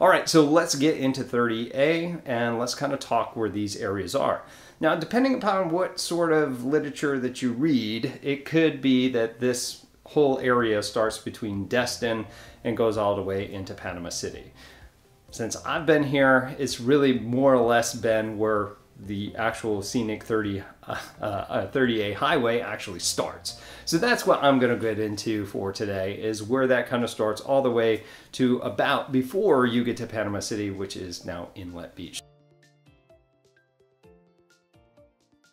All right, so let's get into 30A and let's kind of talk where these areas are. Now, depending upon what sort of literature that you read, it could be that this whole area starts between Destin and goes all the way into Panama City. Since I've been here, it's really more or less been where the actual scenic 30 uh, uh, 30A highway actually starts. So that's what I'm going to get into for today is where that kind of starts all the way to about before you get to Panama City, which is now Inlet Beach.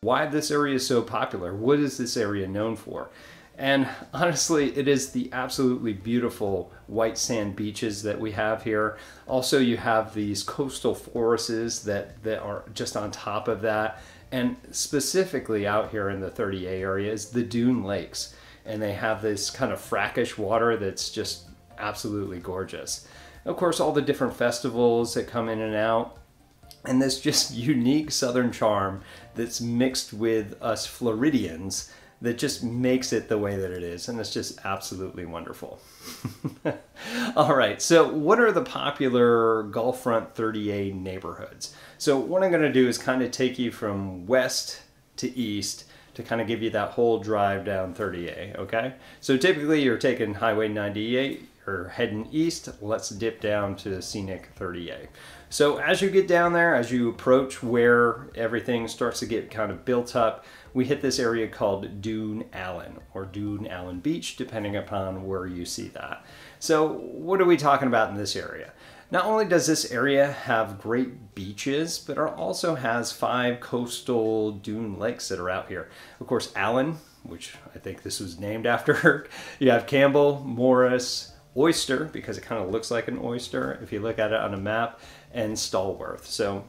Why this area is so popular? What is this area known for? And honestly, it is the absolutely beautiful white sand beaches that we have here. Also, you have these coastal forests that, that are just on top of that. And specifically out here in the 30A area is the dune lakes. And they have this kind of brackish water that's just absolutely gorgeous. Of course, all the different festivals that come in and out. And this just unique southern charm that's mixed with us Floridians that just makes it the way that it is. And it's just absolutely wonderful. All right, so what are the popular Gulf Front 30A neighborhoods? So, what I'm to do is kind of take you from west to east to kind of give you that whole drive down 30A, okay? So, typically you're taking Highway 98, you're heading east. Let's dip down to scenic 30A. So, as you get down there, as you approach where everything starts to get kind of built up, we hit this area called Dune Allen or Dune Allen Beach, depending upon where you see that. So, what are we talking about in this area? Not only does this area have great beaches, but it also has five coastal dune lakes that are out here. Of course, Allen, which I think this was named after. you have Campbell, Morris, Oyster, because it kind of looks like an oyster if you look at it on a map, and Stallworth. So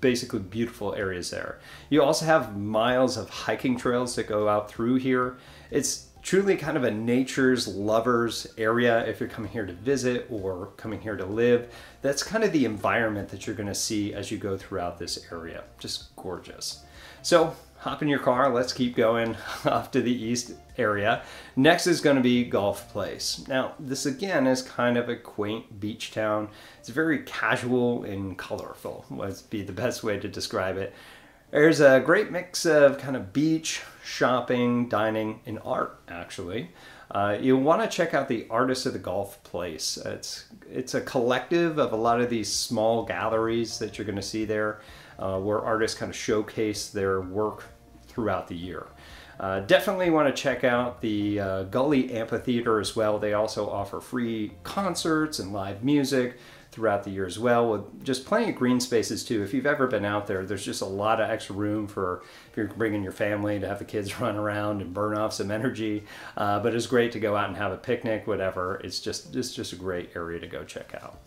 basically beautiful areas there. You also have miles of hiking trails that go out through here. It's truly kind of a nature's lovers area if you're coming here to visit or coming here to live. That's kind of the environment that you're going to see as you go throughout this area. Just gorgeous. So hop in your car, let's keep going off to the east area. Next is going to be Gulf Place. Now, this again is kind of a quaint beach town. It's very casual and colorful, would be the best way to describe it. There's a great mix of kind of beach, shopping, dining, and art, actually. Uh, you'll want to check out the Artists of the Gulf Place. It's, it's a collective of a lot of these small galleries that you're going to see there, uh, where artists kind of showcase their work throughout the year. Uh, definitely want to check out the uh, Gully Amphitheater as well. They also offer free concerts and live music throughout the year as well, with just plenty of green spaces too. If you've ever been out there, there's just a lot of extra room for if you're bringing your family to have the kids run around and burn off some energy. Uh, but it's great to go out and have a picnic, whatever. It's just it's just a great area to go check out.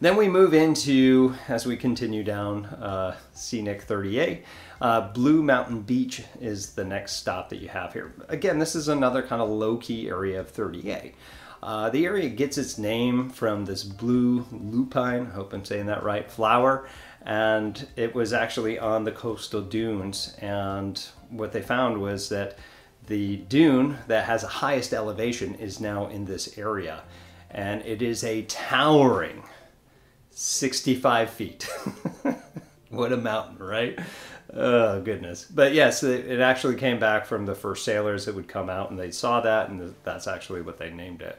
Then we move into, as we continue down uh, Scenic 30A, uh, Blue Mountain Beach is the next stop that you have here. Again, this is another kind of low key area of 30A. Uh, the area gets its name from this blue lupine, I hope I'm saying that right, flower, and it was actually on the coastal dunes. And what they found was that the dune that has the highest elevation is now in this area, and it is a towering 65 feet. what a mountain, right? Oh, goodness. But yes, it, it, actually came back from the first sailors that would come out and they saw that, and that's actually what they named it.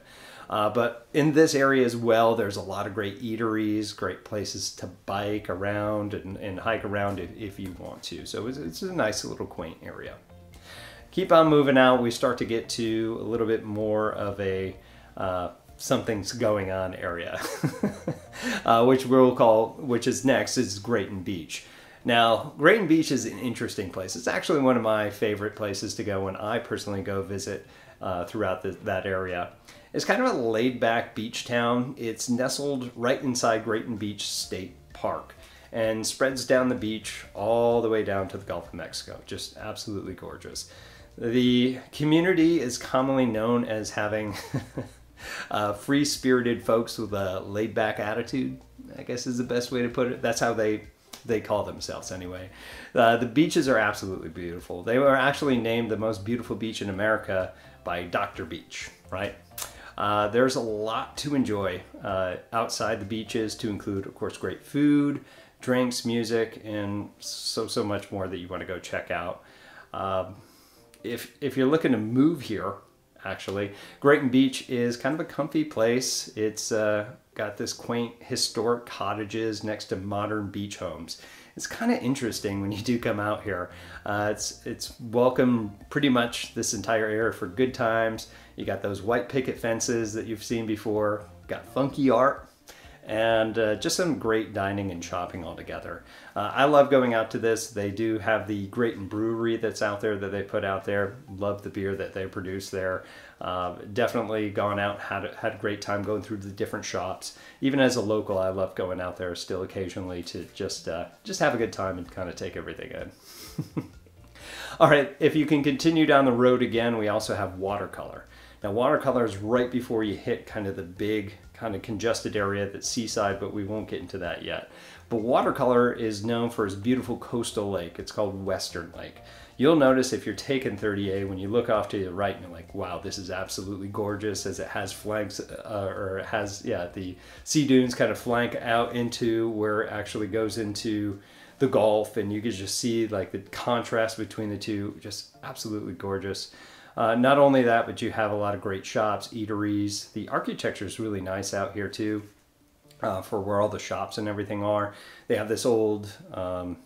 Uh, but in this area as well, there's a lot of great eateries, great places to bike around and, and hike around if, if, you want to. So it's, it's a nice little quaint area. Keep on moving out. We start to get to a little bit more of a uh, something's going on area, uh, which we'll call, which is next, is Grayton Beach. Now, Grayton Beach is an interesting place. It's actually one of my favorite places to go when I personally go visit uh, throughout the, that area. It's kind of a laid back beach town. It's nestled right inside Grayton Beach State Park. and spreads down the beach all the way down to the Gulf of Mexico. Just absolutely gorgeous. The community is commonly known as having uh, free spirited folks with a laid back attitude, I guess is the best way to put it. That's how they they call themselves anyway. Uh, the beaches are absolutely beautiful. They were actually named the most beautiful beach in America by Dr. Beach, right? Uh, there's a lot to enjoy uh, outside the beaches, to include, of course, great food, drinks, music, and so so much more that you want to go check out. Um, if if you're looking to move here, actually, Grayton Beach is kind of a comfy place. It's uh, got this quaint historic cottages next to modern beach homes. It's kind of interesting when you do come out here. Uh, it's it's welcome pretty much this entire area for good times. You got those white picket fences that you've seen before. Got funky art and uh, just some great dining and shopping all together. Uh, I love going out to this. They do have the great Brewery that's out there that they put out there. Love the beer that they produce there. Uh, definitely gone out, had had a great time going through the different shops. Even as a local, I love going out there still occasionally to just uh, just have a good time and kind of take everything in. all right, if you can continue down the road again, we also have watercolor. Now, watercolor is right before you hit kind of the big, kind of congested area that's seaside, but we won't get into that yet. But watercolor is known for its beautiful coastal lake. It's called Western Lake. You'll notice if you're taking 30A, when you look off to the right, and you're like, wow, this is absolutely gorgeous as it has flanks, uh, or it has, yeah, the sea dunes kind of flank out into where it actually goes into the Gulf, and you can just see like the contrast between the two, just absolutely gorgeous. Uh, not only that, but you have a lot of great shops, eateries. The architecture is really nice out here too, uh, for where all the shops and everything are. They have this old um,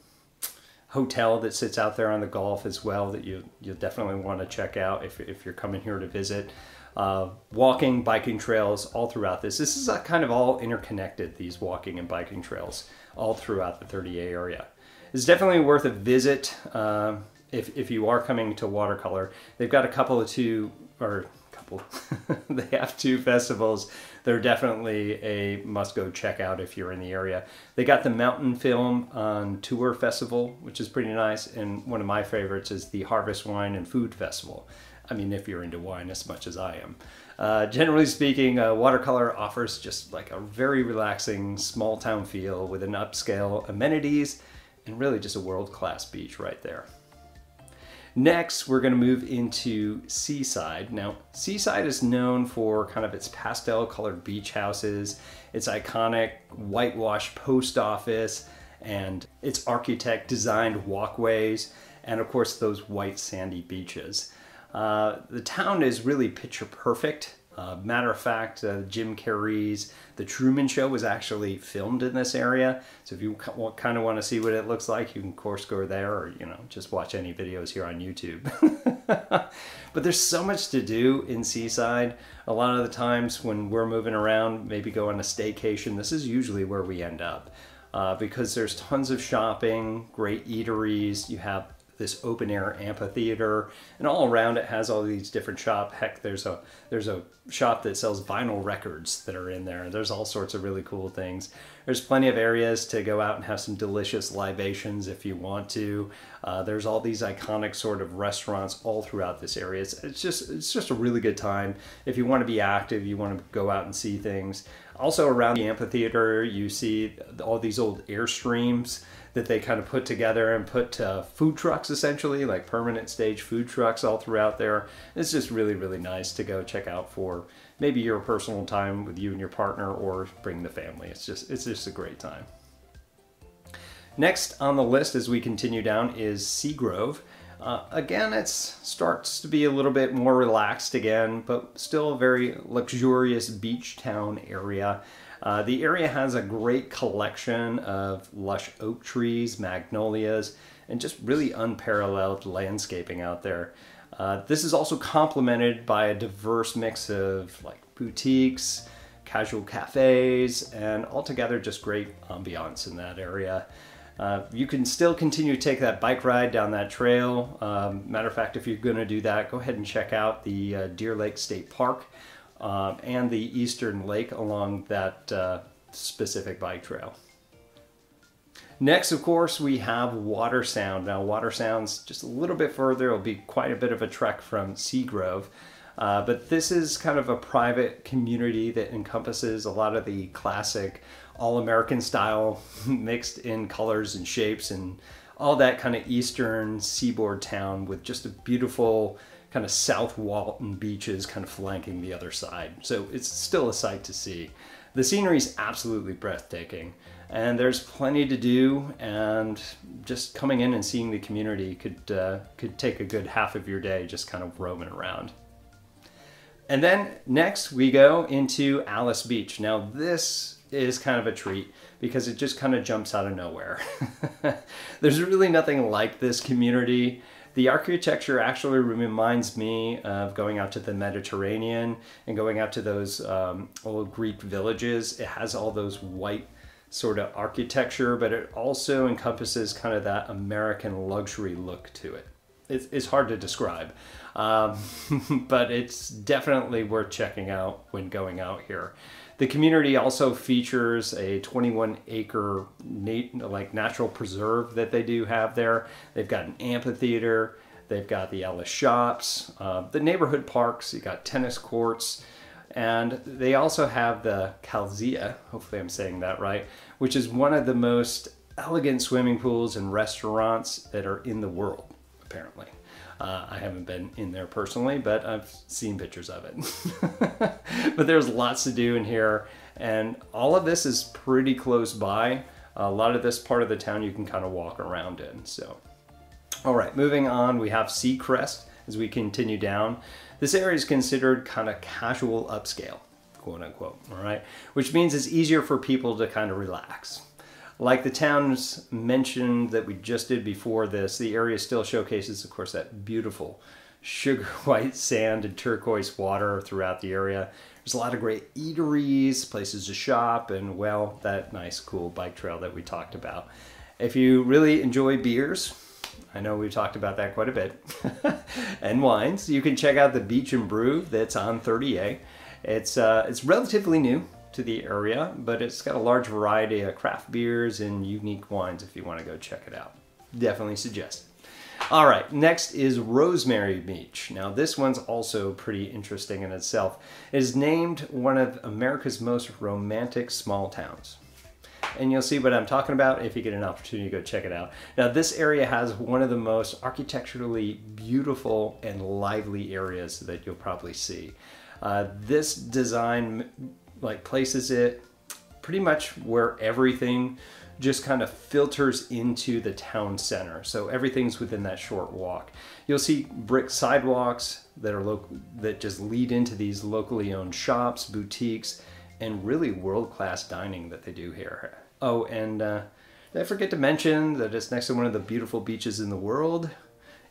hotel that sits out there on the Gulf as well that you you'll definitely want to check out if if you're coming here to visit. Uh, walking, biking trails all throughout this. This is kind of all interconnected. These walking and biking trails all throughout the 30A area. It's definitely worth a visit. Uh, if, if you are coming to watercolor, they've got a couple of two or couple, they have two festivals. They're definitely a must go check out if you're in the area. They got the Mountain Film on Tour Festival, which is pretty nice, and one of my favorites is the Harvest Wine and Food Festival. I mean, if you're into wine as much as I am. Uh, generally speaking, uh, watercolor offers just like a very relaxing small town feel with an upscale amenities and really just a world class beach right there. Next, we're going to move into Seaside. Now, Seaside is known for kind of its pastel colored beach houses, its iconic whitewash post office, and its architect designed walkways, and of course, those white sandy beaches. Uh, the town is really picture perfect. Uh, matter of fact, uh, Jim Carrey's The Truman Show was actually filmed in this area. So if you kind of want to see what it looks like, you can course go there or, you know, just watch any videos here on YouTube. but there's so much to do in Seaside. A lot of the times when we're moving around, maybe go on a staycation, this is usually where we end up. Uh, because there's tons of shopping, great eateries, you have this open air amphitheater and all around it has all these different shops heck there's a there's a shop that sells vinyl records that are in there. There's all sorts of really cool things there's plenty of areas to go out and have some delicious libations if you want to. Uh, there's all these iconic sort of restaurants all throughout this area. It's, it's just it's just a really good time. If you want to be active you want to go out and see things. Also around the amphitheater you see all these old airstreams that they kind of put together and put uh, food trucks essentially, like permanent stage food trucks all throughout there. It's just really, really nice to go check out for maybe your personal time with you and your partner or bring the family. It's just, it's just a great time. Next on the list as we continue down is Seagrove. Uh, again, it starts to be a little bit more relaxed again, but still a very luxurious beach town area. Uh, the area has a great collection of lush oak trees, magnolias, and just really unparalleled landscaping out there. Uh, this is also complemented by a diverse mix of like boutiques, casual cafes, and altogether just great ambiance in that area. Uh, you can still continue to take that bike ride down that trail. Um, matter of fact, if you're going to do that, go ahead and check out the uh, Deer Lake State Park uh, and the eastern lake along that uh, specific bike trail. Next, of course, we have Water Sound. Now, Water Sound's just a little bit further. It'll be quite a bit of a trek from Seagrove. Uh, but this is kind of a private community that encompasses a lot of the classic all American style mixed in colors and shapes and all that kind of eastern seaboard town with just a beautiful kind of South Walton beaches kind of flanking the other side. So it's still a sight to see. The scenery is absolutely breathtaking and there's plenty to do and just coming in and seeing the community could uh, could take a good half of your day just kind of roaming around. And then next we go into Alys Beach. Now this is kind of a treat because it just kind of jumps out of nowhere. There's really nothing like this community. The architecture actually reminds me of going out to the Mediterranean and going out to those um, old Greek villages. It has all those white sort of architecture, but it also encompasses kind of that American luxury look to it. It's, it's hard to describe, um, but it's definitely worth checking out when going out here. The community also features a 21 acre nat- like natural preserve that they do have there. They've got an amphitheater. They've got the Alys shops, uh, the neighborhood parks. You got tennis courts, and they also have the Caliza. Hopefully, I'm saying that right, which is one of the most elegant swimming pools and restaurants that are in the world, apparently. Uh, I haven't been in there personally, but I've seen pictures of it. but there's lots to do in here, and all of this is pretty close by. A lot of this part of the town you can kind of walk around in. So, all right, moving on, we have Seacrest as we continue down. This area is considered kind of casual upscale, quote unquote, all right, which means it's easier for people to kind of relax. Like the towns mentioned that we just did before this, the area still showcases, of course, that beautiful sugar white sand and turquoise water throughout the area. There's a lot of great eateries, places to shop, and well, that nice, cool bike trail that we talked about. If you really enjoy beers, I know we've talked about that quite a bit, and wines, you can check out the Beach and Brew that's on 30A. It's uh, it's relatively new to the area, but it's got a large variety of craft beers and unique wines if you want to go check it out. Definitely suggest. All right, next is Rosemary Beach. Now, this one's also pretty interesting in itself. It is named one of America's most romantic small towns. And you'll see what I'm talking about if you get an opportunity to go check it out. Now, this area has one of the most architecturally beautiful and lively areas that you'll probably see. Uh, this design like places it pretty much where everything just kind of filters into the town center. So everything's within that short walk. You'll see brick sidewalks that are that just lead into these locally owned shops, boutiques, and really world-class dining that they do here. Oh, and uh, did I forget to mention that it's next to one of the beautiful beaches in the world?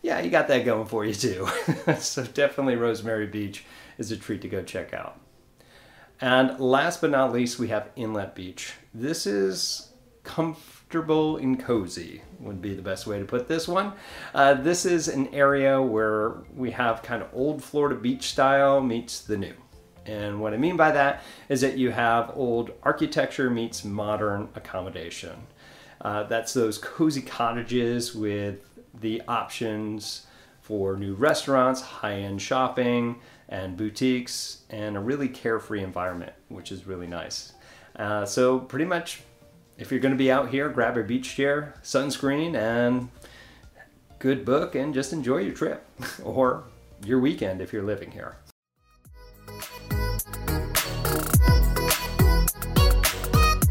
Yeah, you got that going for you too. so definitely Rosemary Beach is a treat to go check out. And last but not least, we have Inlet Beach. This is comfortable and cozy, would be the best way to put this one. Uh, this is an area where we have kind of old Florida beach style meets the new. And what I mean by that is that you have old architecture meets modern accommodation. Uh, that's those cozy cottages with the options for new restaurants, high end shopping, and boutiques and a really carefree environment, which is really nice. Uh, so, pretty much, if you're going to be out here, grab your beach chair, sunscreen, and good book, and just enjoy your trip or your weekend if you're living here.